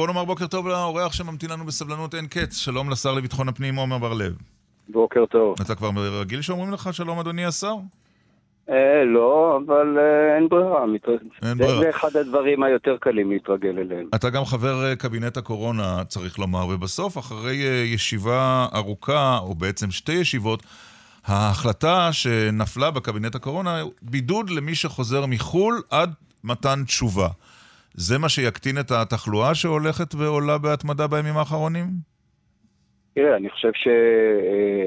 בוא נאמר בוקר טוב לאורח שממתין לנו בסבלנות אין קץ. שלום לשר לביטחון הפנים עומר בר-לב. בוקר טוב. אתה כבר רגיל שאומרים לך שלום אדוני השר? אה, לא, אבל אה, אין ברירה. מת... אין זה, ברירה. זה אחד הדברים היותר קלים להתרגל אליהם. אתה גם חבר אה, קבינט הקורונה, צריך לומר, ובסוף, אחרי אה, ישיבה ארוכה, או בעצם שתי ישיבות, ההחלטה שנפלה בקבינט הקורונה, בידוד למי שחוזר מחו"ל עד מתן תשובה. זה מה שיקטין את התחלואה שהולכת ועולה בהתמדה בימים האחרונים? תראה, אני חושב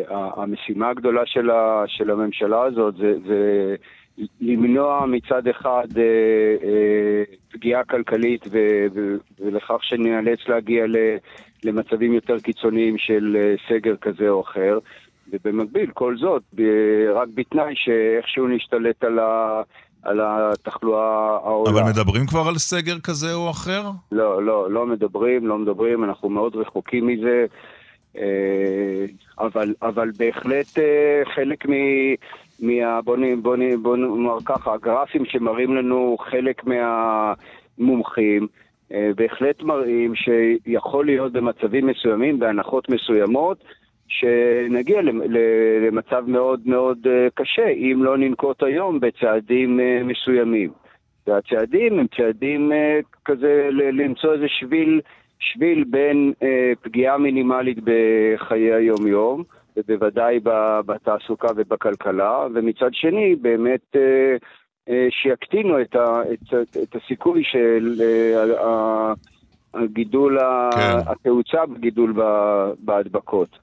שהמשימה הגדולה של, הממשלה הזאת זה, זה למנוע מצד אחד אה, אה, פגיעה כלכלית ו, ולכך שניאלץ להגיע למצבים יותר קיצוניים של אה, סגר כזה או אחר. ובמקביל, כל זאת, רק בתנאי שאיכשהו נשתלט על, ה, על התחלואה העולה. אבל מדברים כבר על סגר כזה או אחר? לא, לא, לא מדברים, לא מדברים, אנחנו מאוד רחוקים מזה. אה, אבל, אבל בהחלט אה, חלק מ... מה... בוא, בוא, בוא נאמר ככה, הגרפים שמראים לנו חלק מהמומחים, אה, בהחלט מראים שיכול להיות במצבים מסוימים, בהנחות מסוימות, שנגיע למצב מאוד מאוד אה, קשה, אם לא ננקוט היום בצעדים אה, מסוימים. והצעדים הם צעדים אה, כזה למצוא איזה שביל, שביל בין פגיעה מינימלית בחיי היום-יום, ובוודאי בתעסוקה ובכלכלה, ומצד שני באמת שיקטינו את, ה, את, את, הסיכוי של הגידול, כן. התאוצה בגידול בהדבקות.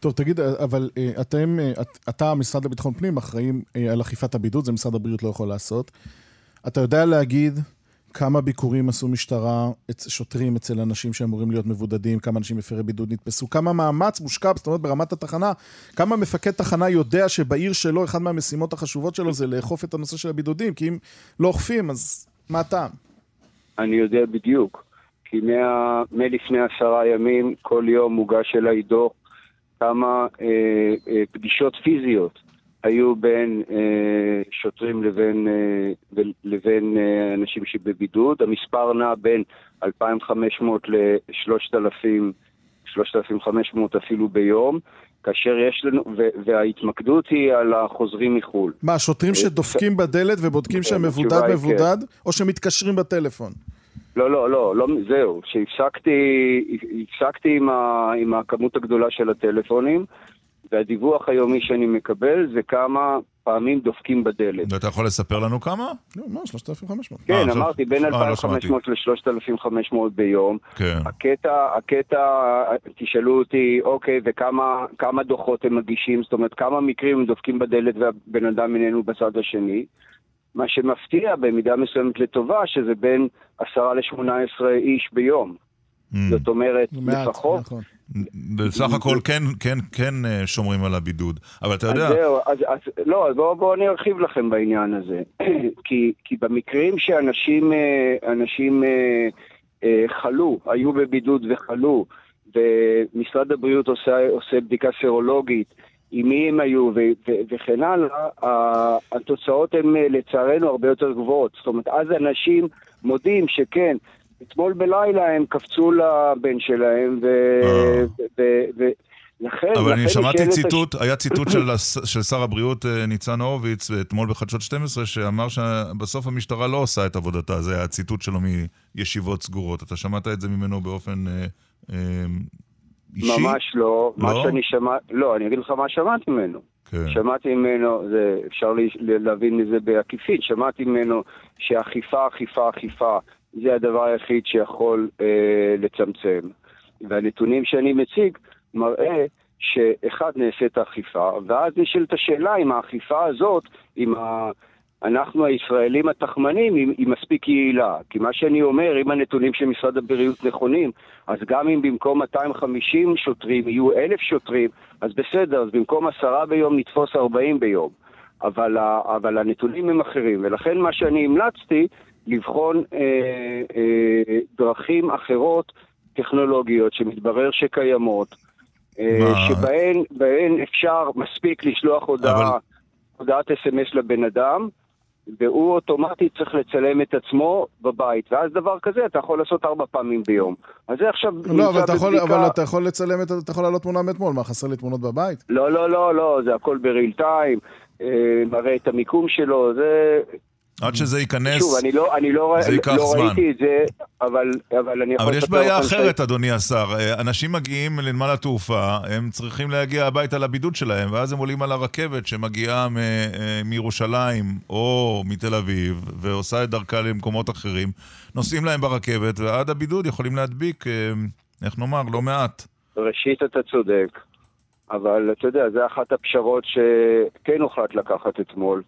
טוב, תגיד, אבל אה, אתם, אה, את- אתה, המשרד לביטחון פנים, אחראים אה, על אכיפת הבידוד, זה משרד הבריאות לא יכול לעשות. אתה יודע להגיד כמה ביקורים עשו משטרה, שוטרים אצל אנשים שאמורים להיות מבודדים, כמה אנשים מפרי בידוד נתפסו, כמה מאמץ מושקע, זאת אומרת ברמת התחנה, כמה מפקד תחנה יודע שבעיר שלו, אחת מהמשימות החשובות שלו זה לאכוף את הנושא של הבידודים, כי אם לא אוכפים, אז מה הטעם? אני יודע בדיוק, כי מלפני עשרה ימים כל יום מוגש אליי דוח כמה אה, אה, פגישות פיזיות היו בין אה, שוטרים לבין, אה, ו- לבין אה, אנשים שבבידוד. המספר נע בין 2,500 ל-3,000, 3,500 אפילו ביום, כאשר יש לנו, וההתמקדות היא על החוזרים מחו"ל. מה, השוטרים שדופקים בדלת ובודקים כן, שהמבודד מבודד, או שמתקשרים בטלפון? לא, לא, לא, לא, זהו, שהפסקתי הפסקתי עם, ה, עם הכמות הגדולה של הטלפונים, והדיווח היומי שאני מקבל זה כמה פעמים דופקים בדלת. ואתה יכול לספר לנו כמה? לא, מה, 3,500. כן, עכשיו- אמרתי, בין אה, לא 2,500 ל-3,500 ביום. כן. הקטע, הקטע, תשאלו אותי, אוקיי, וכמה כמה דוחות הם מגישים? זאת אומרת, כמה מקרים הם דופקים בדלת והבן אדם איננו בצד השני? מה שמפתיע במידה מסוימת לטובה, שזה בין 10 ל-18 איש ביום. Mm. זאת אומרת, מעט, לפחות... נכון. בסך הכל כן, כן, כן אה, שומרים על הבידוד. אבל אתה יודע, אז זהו, אז, אז לא, אז בואו בוא אני ארחיב לכם בעניין הזה. כי, כי במקרים שאנשים אה, אנשים, אה, אה, חלו, היו בבידוד וחלו, ומשרד הבריאות עושה, עושה בדיקה סרולוגית, עם מי הם היו ו- ו- וכן הלאה, התוצאות הן אה, לצערנו הרבה יותר גבוהות. זאת אומרת, אז אנשים מודים שכן, אתמול בלילה הם קפצו לבן שלהם, ו... אה. לכן, אבל אני לכן שמעתי נשאלת הש- ציטוט, היה ציטוט של של שר הבריאות אה, ניצן הורוביץ אתמול בחדשות 12, שאמר שבסוף המשטרה לא עושה את עבודתה, זה היה הציטוט שלו מישיבות סגורות. אתה שמעת את זה ממנו באופן אה, אה, אישי? ממש לא. מה לא? שאני שמעתי, לא, אני אגיד לך מה שמעתי ממנו. כן. שמעתי ממנו, זה, אפשר לי- להבין מזה בעקיפין, שמעתי ממנו שאכיפה, אכיפה, אכיפה, זה הדבר היחיד שיכול אה, לצמצם. והנתונים שאני מציג מראה שאחד נעשית האכיפה, ואז נשאלת השאלה אם האכיפה הזאת, אם ה... אנחנו הישראלים התחמנים היא, היא מספיק יעילה. כי מה שאני אומר, אם הנתונים של משרד הבריאות נכונים, אז גם אם במקום 250 שוטרים יהיו 1,000 שוטרים, אז בסדר, אז במקום עשרה ביום נתפוס 40 ביום. אבל, אבל הנתונים הם אחרים, ולכן מה שאני המלצתי, לבחון אה, אה, דרכים אחרות, טכנולוגיות, שמתברר שקיימות, אה? שבהן בהן אפשר, מספיק לשלוח הודעה, אבל- הודעת אס.אם.אס לבן אדם, והוא אוטומטית צריך לצלם את עצמו בבית, ואז דבר כזה אתה יכול לעשות ארבע פעמים ביום. אז זה עכשיו לא, אבל אתה, יכול, אבל אתה יכול לצלם, את, אתה יכול לעלות תמונה מאתמול, מה, חסר לי תמונות בבית? לא, לא, לא, לא, זה הכל בריל טיים, אה, מראה את המיקום שלו, זה... עד שזה ייכנס, שוב, אני לא, אני לא, זה ייקח לא זמן. ראיתי את זה, אבל, אבל אני יכול אבל יש בעיה אחרת, אדוני השר. אה, אנשים מגיעים לנמל התעופה, הם צריכים להגיע הביתה לבידוד שלהם, ואז הם עולים על הרכבת שמגיעה מ- אה, מירושלים או מתל אביב, ועושה את דרכה למקומות אחרים. נוסעים להם ברכבת, ועד הבידוד יכולים להדביק, אה, איך נאמר, לא מעט. ראשית, אתה צודק, אבל אתה יודע, זו אחת הפשרות שכן הוחלט לקחת אתמול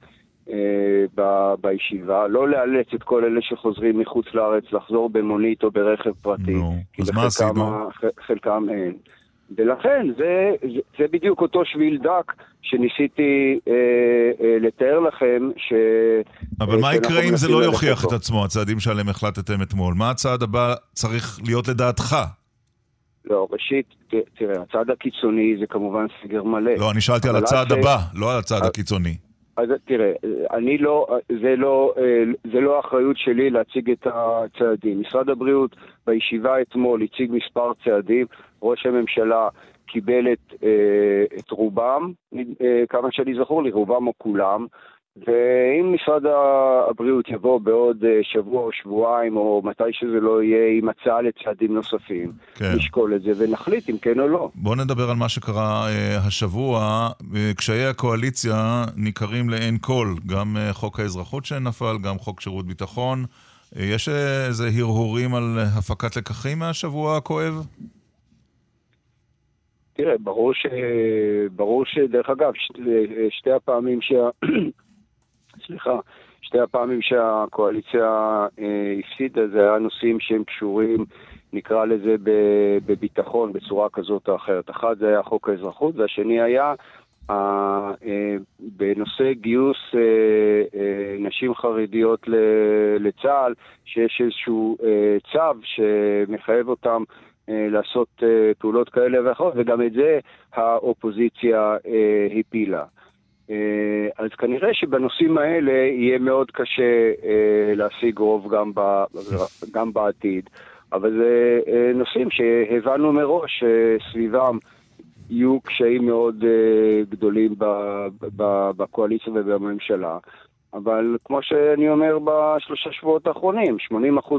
ב- בישיבה, לא לאלץ את כל אלה שחוזרים מחוץ לארץ לחזור במונית או ברכב פרטי, נו, כי אז מה עשינו? חלקם אין. ולכן זה, זה, זה בדיוק אותו שביל דק שניסיתי אה, אה, לתאר לכם, ש... אבל אה, מה שאנחנו יקרה אם זה לא יוכיח בו. את עצמו, הצעדים שעליהם החלטתם אתמול? מה הצעד הבא צריך להיות לדעתך? לא, ראשית, תראה, הצעד הקיצוני זה כמובן סגר מלא. לא, אני שאלתי על הצעד עד ש- הבא, לא על הצעד אה, הקיצוני. אז תראה, אני לא, זה לא, זה לא האחריות שלי להציג את הצעדים. משרד הבריאות בישיבה אתמול הציג מספר צעדים, ראש הממשלה קיבל את, אה, את רובם, אה, כמה שאני זכור לי, רובם או כולם, ואם משרד הבריאות יבוא בעוד אה, שבוע או שבועיים, או מתי שזה לא יהיה, עם הצעה לצעדים נוספים, כן. נשקול את זה ונחליט אם כן או לא. בואו נדבר על מה שקרה אה, השבוע. אה, קשיי הקואליציה ניכרים לעין כל, גם אה, חוק האזרחות שנפל, גם חוק שירות ביטחון. אה, יש איזה הרהורים על הפקת לקחים מהשבוע הכואב? תראה, ברור ש... ברור שדרך אגב, ש... שתי הפעמים שה... סליחה, שתי הפעמים שהקואליציה אה, הפסידה זה היה נושאים שהם קשורים, נקרא לזה. בביטחון בצורה כזאת או אחרת. אחד זה היה חוק האזרחות, והשני היה אה, אה, בנושא גיוס אה, אה, נשים חרדיות ל... לצה"ל, שיש איזשהו אה, צו שמחייב אותם אה, לעשות אה, פעולות כאלה ואחרות, וגם את זה האופוזיציה אה, הפילה. אה, אז כנראה שבנושאים האלה יהיה מאוד קשה אה, להשיג רוב גם, ב, גם בעתיד, אבל זה אה, נושאים שהבנו מראש שסביבם יהיו קשיים מאוד גדולים בקואליציה ובממשלה. אבל כמו שאני אומר בשלושה שבועות האחרונים, 80%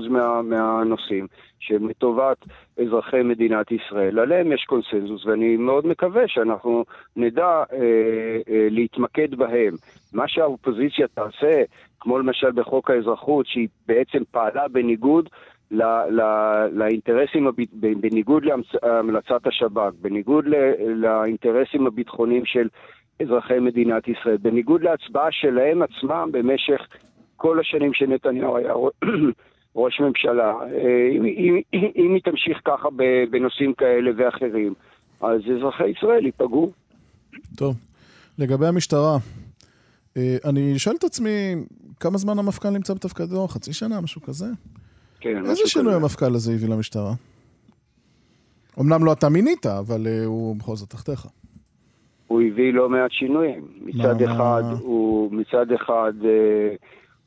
מה, מהנושאים שהם לטובת אזרחי מדינת ישראל, עליהם יש קונסנזוס, ואני מאוד מקווה שאנחנו נדע אה, אה, להתמקד בהם. מה שהאופוזיציה תעשה, כמו למשל בחוק האזרחות, שהיא בעצם פעלה בניגוד ל, ל, לאינטרסים, בניגוד להמלצת השב"כ, בניגוד ל, לאינטרסים הביטחוניים של אזרחי מדינת ישראל, בניגוד להצבעה שלהם עצמם במשך כל השנים שנתניהו היה ראש ממשלה. אה, אם, אם, אם היא תמשיך ככה בנושאים כאלה ואחרים, אז אזרחי ישראל ייפגעו. טוב. לגבי המשטרה, אה, אני שואל את עצמי, כמה זמן המפכ"ל נמצא בתפקידו? חצי שנה, משהו כזה? כן, איזה שינוי. המפכ"ל הזה הביא למשטרה? אמנם לא אתה מינית, אבל אה, הוא בכל זאת תחתיך. הוא הביא לא מעט שינויים. מצד מה- אחד, מה- הוא, מצד אחד אה,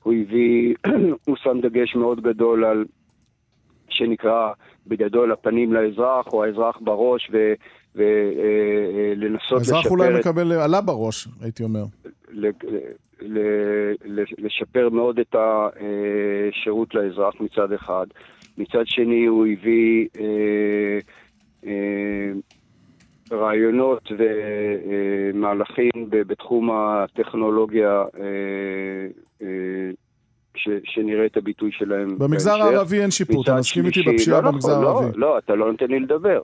הוא הביא, הוא שם דגש מאוד גדול על, שנקרא בגדול הפנים לאזרח, או האזרח בראש, ולנסות האזרח אולי לשפר, את, מקבל, אה, עלה בראש, הייתי אומר. ל, ל, ל, לשפר מאוד את השירות לאזרח מצד אחד. מצד שני, הוא הביא אה, אה, רעיונות ומהלכים בתחום הטכנולוגיה אה, אה, ש, שנראה את הביטוי שלהם. במגזר בהמשך. הערבי אין שיפוט, אתה מסכים איתי בפשיעה לא, במגזר נכון, הערבי. לא, לא, אתה לא נותן לי לדבר.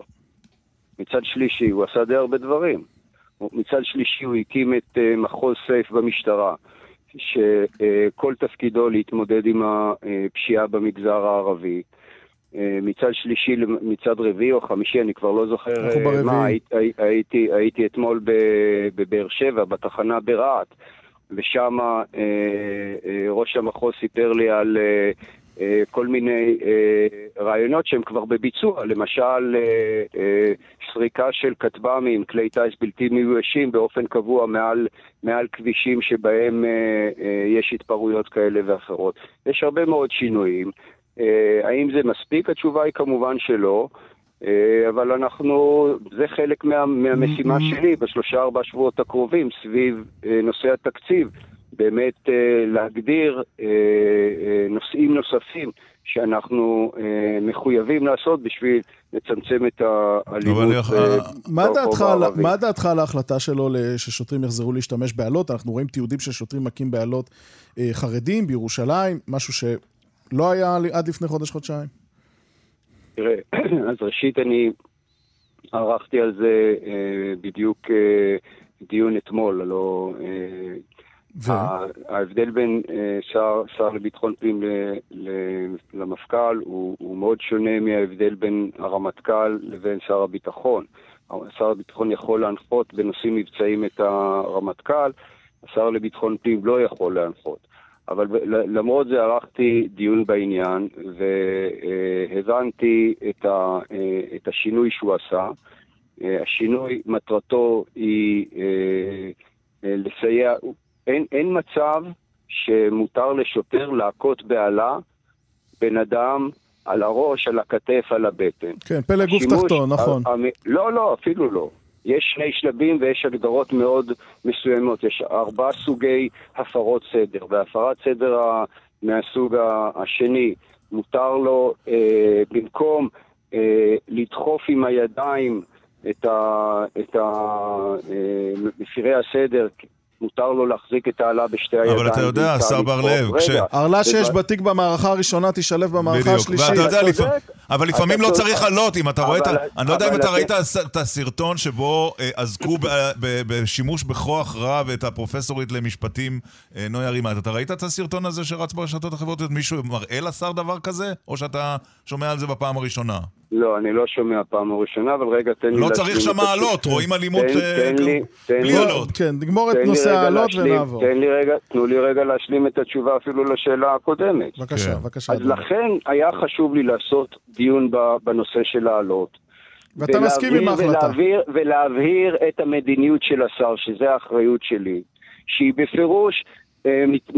מצד שלישי, הוא עשה די הרבה דברים. מצד שלישי, הוא הקים את אה, מחוז סייף במשטרה, שכל תפקידו להתמודד עם הפשיעה במגזר הערבי. אה, מצד שלישי, מצד רביעי או חמישי, אני כבר לא זוכר אה. מה, הייתי, הייתי, הייתי אתמול בבאר שבע, בתחנה ברהט, ושם אה, ראש המחוז סיפר לי על כל מיני רעיונות שהם כבר בביצוע, למשל סריקה של כטב"מים, כלי טיס בלתי מיואשים באופן קבוע מעל, מעל כבישים שבהם יש התפרעויות כאלה ואחרות. יש הרבה מאוד שינויים. אה, האם זה מספיק? התשובה היא כמובן שלא. אה, אבל אנחנו, זה חלק מה, מהמשימה שלי בשלושה ארבעה שבועות הקרובים סביב אה, נושא התקציב. באמת להגדיר נושאים נוספים שאנחנו מחויבים לעשות בשביל לצמצם את האלימות. אה, מה דעתך, על-. מה דעתך על ההחלטה שלו ששוטרים יחזרו להשתמש באלות? אנחנו רואים תיעודים של שוטרים מכים באלות חרדים בירושלים, משהו שלא היה לי- עד לפני חודש-חודשיים. תראה, אז ראשית אני ערכתי על זה אה, בדיוק אה, דיון אתמול, הלוא אה, ו... ה- ההבדל בין אה, שר, שר לביטחון פנים ל- ל- למפכ"ל הוא, הוא מאוד שונה מההבדל בין הרמטכ"ל לבין שר הביטחון. שר הביטחון יכול להנחות בנושאים מבצעיים את הרמטכ"ל, השר לביטחון פנים לא יכול להנחות. אבל למרות זה ערכתי דיון בעניין והבנתי את, ה, אה, את השינוי שהוא עשה. אה, השינוי, מטרתו היא אה, לסייע, אין, אין מצב שמותר לשוטר להכות באלה בן אדם על הראש, על הכתף, על הבטן. כן, פלא גוף תחתון, נכון. המ- לא, לא, אפילו לא. יש שני שלבים ויש הגדרות מאוד מסוימות. יש ארבעה סוגי הפרות סדר, והפרת סדר מהסוג השני, מותר לו אה, במקום אה, לדחוף עם הידיים את, ה, את ה, אה, הסדר, מותר לו להחזיק את האלה בשתי הידיים. אבל אתה יודע, השר. בר-לב, רגע, כש- הרלה שיש בתיק במערכה הראשונה תשלב במערכה בדיוק, השלישית. ואתה יודע. אבל לפעמים אתה לא צודק. צריך עלות, אם אתה רואה את ה... אבל- אני לא יודע אם אתה ראית את הסרטון שבו אה, אזקו ב- ב- בשימוש בכוח רב את הפרופסורית למשפטים אה, נויה רימת. אתה ראית את הסרטון הזה שרץ ברשתות החברתיות? מישהו מראה לשר דבר כזה? או שאתה שומע על זה בפעם הראשונה? לא, אני לא שומע פעם ראשונה, אבל רגע, תן לי לא צריך שם. העלות, רואים אלימות תן- אה, תן לי- תן בלי לי- עלות. כן, נגמור את נושא רגע העלות ונעבור. תן לי רגע, תנו לי רגע להשלים את התשובה אפילו לשאלה הקודמת. בבקשה, כן. בבקשה. אז. לכן היה חשוב לי לעשות דיון בנושא של העלות. ואתה מסכים עם ההחלטה. ולהבהיר, ולהבהיר את המדיניות של השר, שזה האחריות שלי, שהיא בפירוש אה, מת-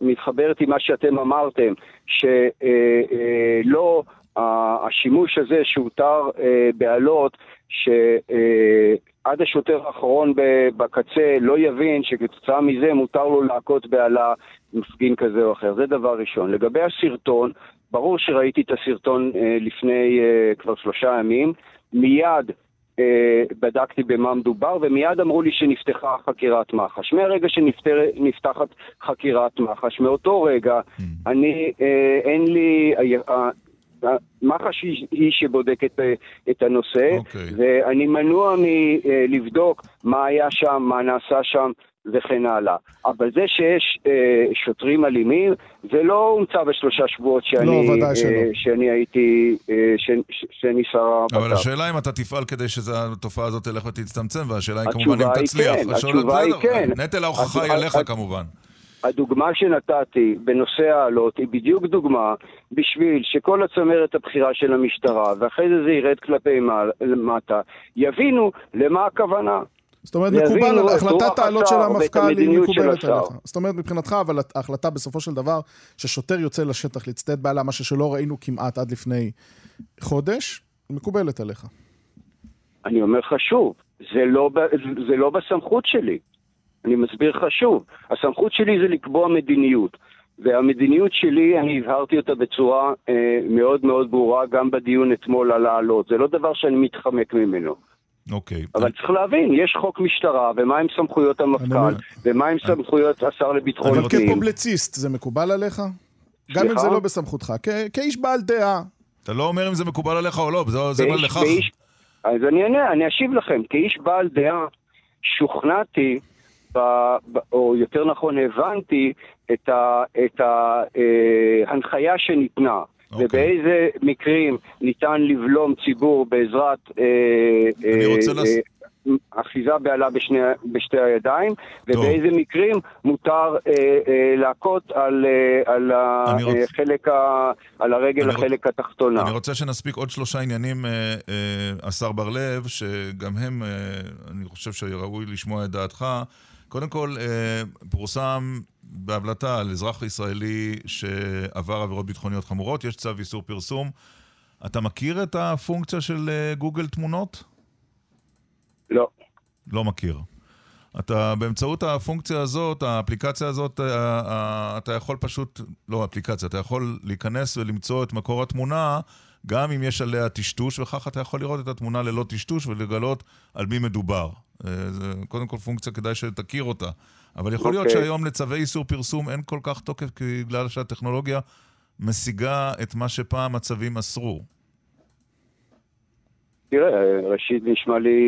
מתחברת עם מה שאתם אמרתם, שלא השימוש הזה שהותר אה, באלות, שעד השוטר האחרון בקצה לא יבין שכתוצאה מזה מותר לו להכות באלה מפגין כזה או אחר. זה דבר ראשון. לגבי הסרטון, ברור שראיתי את הסרטון אה, לפני אה, כבר שלושה ימים. מיד אה, בדקתי במה מדובר, ומיד אמרו לי שנפתחה חקירת מח"ש. מהרגע שנפתחת חקירת מח"ש, מאותו רגע, אני, אה, אין לי... אה, אה, מח"ש היא, היא שבודקת אה, את הנושא, אוקיי. ואני מנוע מלבדוק מה היה שם, מה נעשה שם וכן הלאה. אבל זה שיש אה, שוטרים אלימים, זה לא הומצא בשלושה שבועות שאני, לא. אה, שאני הייתי, אה, ש, שאני שר אבל הבט"פ. השאלה אם אתה תפעל כדי שהתופעה הזאת תלך ותצטמצם, והשאלה היא כמובן אם היא תצליח. כן, התשובה היא כן. נטל ההוכחה היא עליך כמובן. הדוגמה שנתתי בנושא העלות היא בדיוק דוגמה בשביל שכל הצמרת הבכירה של המשטרה, ואחרי זה זה ירד כלפי מעל- למטה, יבינו למה הכוונה. זאת אומרת, מקובל, החלטת העלות של המפכ"ל היא מקובלת. עליך. זאת אומרת, מבחינתך, אבל ההחלטה בסופו של דבר, ששוטר יוצא לשטח להצטייד בעלה, משהו שלא ראינו כמעט עד לפני חודש, מקובלת עליך. אני אומר לך שוב, זה לא, זה לא בסמכות שלי. אני מסביר לך שוב, הסמכות שלי זה לקבוע מדיניות. והמדיניות שלי, אני הבהרתי אותה בצורה אה, מאוד מאוד ברורה גם בדיון אתמול על העלות. זה לא דבר שאני מתחמק ממנו. אוקיי. אבל צריך להבין, יש חוק משטרה, ומהם סמכויות אני המפכ"ל, אומר- ומהם סמכויות השר לביטחון אבל פנים. כפובלציסט, זה מקובל עליך? גם אם סליחה? זה לא בסמכותך. כ- כאיש בעל דעה. אתה לא אומר אם זה מקובל עליך או לא, זה- זה כאיש- לכך. כאיש- אז אני אענה, אני אשיב לכם. כאיש בעל דעה, שוכנעתי, או יותר נכון הבנתי, את ה- את ההנחיה שניתנה. אוקיי. ובאיזה מקרים ניתן לבלום ציבור בעזרת... אה, אני אה, לס- אה, אחיזה בעלה בשני, בשתי הידיים, ובאיזה מקרים מותר אה, אה, להכות על, אה, על, רוצ... ה, על הרגל החלק רוצ... התחתונה. אני רוצה שנספיק עוד שלושה עניינים, אה, אה, השר בר לב, שגם הם, אה, אני חושב שראוי לשמוע את דעתך. קודם כל, אה, פורסם בהבלטה על אזרח ישראלי שעבר עבירות ביטחוניות חמורות, יש צו איסור פרסום. אתה מכיר את הפונקציה של אה, גוגל תמונות? לא. לא מכיר. אתה, באמצעות הפונקציה הזאת, האפליקציה הזאת, אה, אתה יכול פשוט, לא אפליקציה, אתה יכול להיכנס ולמצוא את מקור התמונה, גם אם יש עליה טשטוש, וכך אתה יכול לראות את התמונה ללא טשטוש ולגלות על מי מדובר. זה קודם כל פונקציה, כדאי שתכיר אותה. אבל יכול okay. להיות אוקיי. שהיום לצווי איסור פרסום אין כל כך תוקף בגלל שהטכנולוגיה משיגה את מה שפעם הצווים אסרו. תראה, ראשית נשמע לי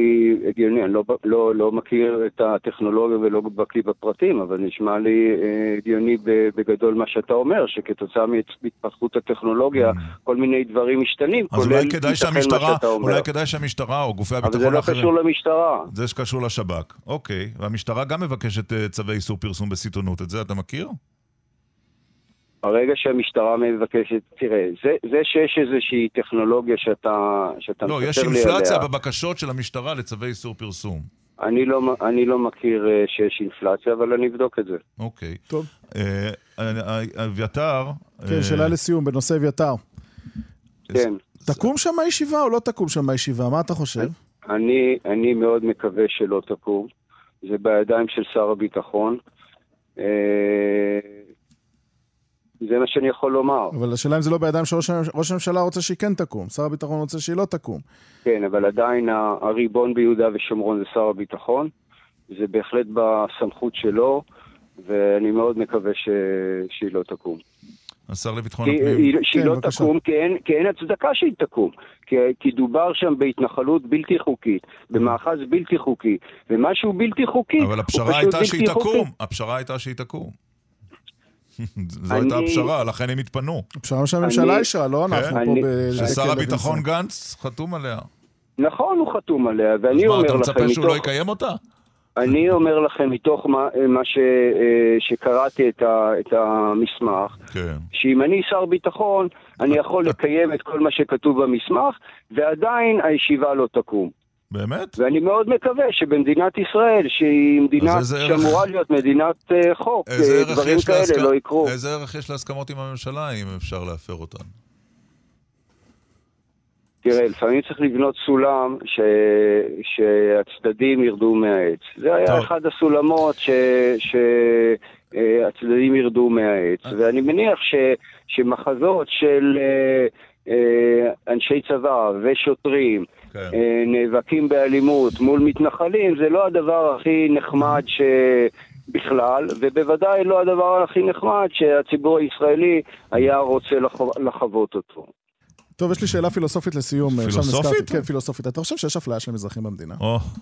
הגיוני, אני לא, לא, לא מכיר את הטכנולוגיה ולא בקיא בפרטים, אבל נשמע לי אה, הגיוני בגדול מה שאתה אומר, שכתוצאה מהתפתחות הטכנולוגיה, mm. כל מיני דברים משתנים, כולל ייתכן מה שאתה אומר. אולי כדאי שהמשטרה או גופי הביטחון האחרים... אבל זה לא קשור למשטרה. זה שקשור לשב"כ, אוקיי. והמשטרה גם מבקשת אה, צווי איסור פרסום בסיטונות, את זה אתה מכיר? ברגע שהמשטרה מבקשת, תראה, זה, זה שיש איזושהי טכנולוגיה שאתה, שאתה לא, יש אינפלציה עליה, בבקשות של המשטרה לצווי איסור פרסום. אני לא, אני לא מכיר uh, שיש אינפלציה, אבל אני אבדוק את זה. אוקיי. טוב. אה, אביתר... כן, uh, שאלה לסיום, בנושא אביתר. כן. תקום שם הישיבה או לא תקום שם הישיבה? מה אתה חושב? אני, אני מאוד מקווה שלא תקום. זה בידיים של שר הביטחון. זה מה שאני יכול לומר. אבל השאלה אם זה לא בידיים שראש הממשלה רוצה שהיא כן תקום, שר הביטחון רוצה שהיא לא תקום. כן, אבל עדיין הריבון ביהודה ושומרון זה שר הביטחון, זה בהחלט בסמכות שלו, ואני מאוד מקווה ש... שהיא לא תקום. השר לביטחון הפנים. שהיא כן, לא בבקשה. תקום, כי אין, כי אין הצדקה שהיא תקום. כי, כי דובר שם בהתנחלות בלתי חוקית, במאחז בלתי חוקי, ומשהו בלתי חוקי, אבל הפשרה הייתה שהיא תקום, הפשרה הייתה שהיא תקום. זו הייתה הפשרה, לכן הם התפנו. הפשרה שהממשלה אישרה, לא אנחנו פה ב... ששר הביטחון גנץ חתום עליה. נכון, הוא חתום עליה, ואני אומר לכם... אז מה, אתה מצפה שהוא לא יקיים אותה? אני אומר לכם, מתוך מה, מה ש, אה, שקראתי את, ה, את המסמך, כן. שאם אני שר ביטחון, אני יכול לקיים את כל מה שכתוב במסמך, ועדיין הישיבה לא תקום. באמת? ואני מאוד מקווה שבמדינת ישראל, שהיא מדינה שאמורה להיות מדינת uh, חוק, uh, דברים כאלה להסכ... לא יקרו. איזה ערך יש להסכמות עם הממשלה, אם אפשר להפר אותן? תראה, לפעמים צריך לבנות סולם ש... שהצדדים ירדו מהעץ. זה היה טוב. אחד הסולמות ש... שהצדדים ירדו מהעץ. אה. ואני מניח ש... שמחזות של אנשי צבא ושוטרים, כן. אה, נאבקים באלימות מול מתנחלים, זה לא הדבר הכי נחמד ש... בכלל, ובוודאי לא הדבר הכי נחמד שהציבור הישראלי היה רוצה לחו... לחוות אותו. טוב, יש לי שאלה פילוסופית לסיום. פילוסופית? כן, פילוסופית. אתה חושב שיש אפליה של מזרחים במדינה? Oh.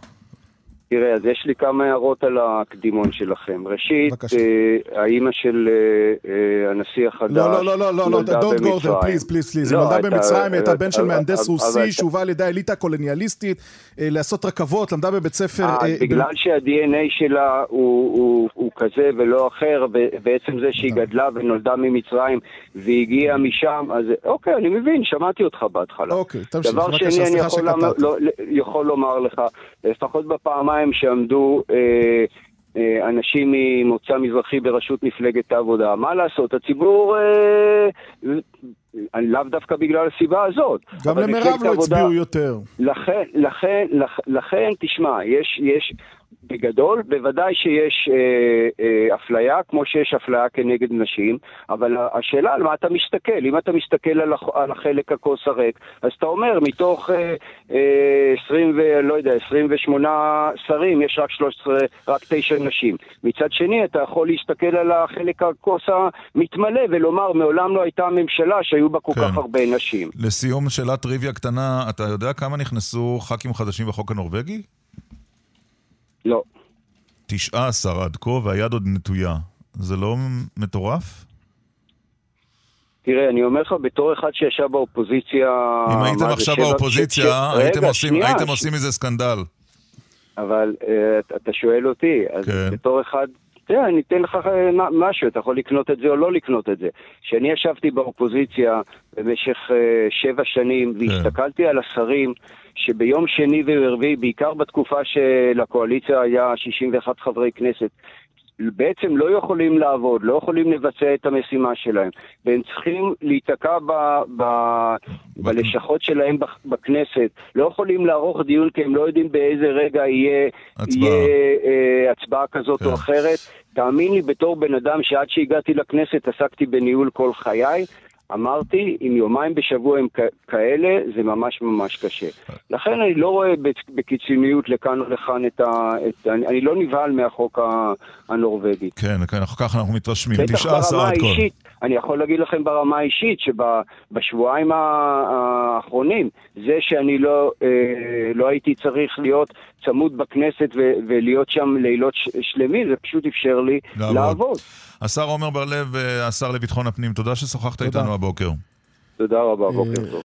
תראה, אז יש לי כמה הערות על הקדימון שלכם. ראשית, אה, האימא של אה, אה, הנשיא החדש לא, לא, לא, לא, לא, don't go there, please, please, please. היא נולדה במצרים, הייתה בן של מהנדס רוסי, שהובא על ידי האליטה הקולוניאליסטית, לעשות רכבות, למדה בבית ספר... בגלל שה-DNA שלה הוא כזה ולא אחר, בעצם זה שהיא גדלה ונולדה ממצרים והגיעה משם, אז אוקיי, אני מבין, שמעתי אותך בהתחלה. אוקיי, תמשיך, דבר שני, אני יכול לומר לך, לפחות בפעמיים... שעמדו אה, אה, אנשים ממוצא מזרחי בראשות מפלגת העבודה. מה לעשות, הציבור, אה, לאו דווקא בגלל הסיבה הזאת. גם למירב לא הצביעו יותר. לכן, לכן, לכן, לכן, תשמע, יש, יש, בגדול, בוודאי שיש אה, אה, אפליה, כמו שיש אפליה כנגד נשים, אבל השאלה על מה אתה מסתכל. אם אתה מסתכל על, הח, על החלק הכוס הריק, אז אתה אומר, מתוך אה, אה, 20 ו... לא יודע, 28 שרים, יש רק 13, רק 9 נשים. מצד שני, אתה יכול להסתכל על החלק הכוס המתמלא ולומר, מעולם לא הייתה ממשלה שהיו בה כל כן. כך הרבה נשים. לסיום, שאלת טריוויה קטנה, אתה יודע כמה נכנסו ח"כים חדשים בחוק הנורבגי? לא. 19 עד כה, והיד עוד נטויה. זה לא מטורף? תראה, אני אומר לך, בתור אחד שישב באופוזיציה... אם הייתם עכשיו באופוזיציה, הייתם, עושים, שנייה, הייתם ש... עושים מזה סקנדל. אבל uh, אתה שואל אותי, אז כן. בתור אחד, תראה, אני אתן לך אה, משהו, אתה יכול לקנות את זה או לא לקנות את זה. כשאני ישבתי באופוזיציה במשך uh, שבע שנים, והסתכלתי על השרים, שביום שני ורביעי, בעיקר בתקופה שלקואליציה היה 61 חברי כנסת, בעצם לא יכולים לעבוד, לא יכולים לבצע את המשימה שלהם, והם צריכים להיתקע ב, ב, בלשכות שלהם בכ- בכנסת, לא יכולים לערוך דיון כי הם לא יודעים באיזה רגע יהיה. יהיה, אה, הצבעה כזאת כן. או אחרת. תאמין לי, בתור בן אדם שעד שהגעתי לכנסת עסקתי בניהול כל חיי, אמרתי, אם יומיים בשבוע הם כאלה, זה ממש ממש קשה. לכן אני לא רואה בקיצוניות לכאן או לכאן את ה... את, אני, אני לא נבהל מהחוק ה- הנורבגי. כן, כן, ככה אנחנו מתרשמים. בטח 19 ברמה עד כה. אני יכול להגיד לכם ברמה האישית שבשבועיים האחרונים, זה שאני לא, אה, לא הייתי צריך להיות צמוד בכנסת ו- ולהיות שם לילות ש- שלמים, זה פשוט אפשר לי לעבוד. לעבוד. השר עמר בר-לב, אה, השר לביטחון הפנים, תודה ששוחחת תודה. איתנו הבוקר. תודה רבה, אה, בוקר טוב.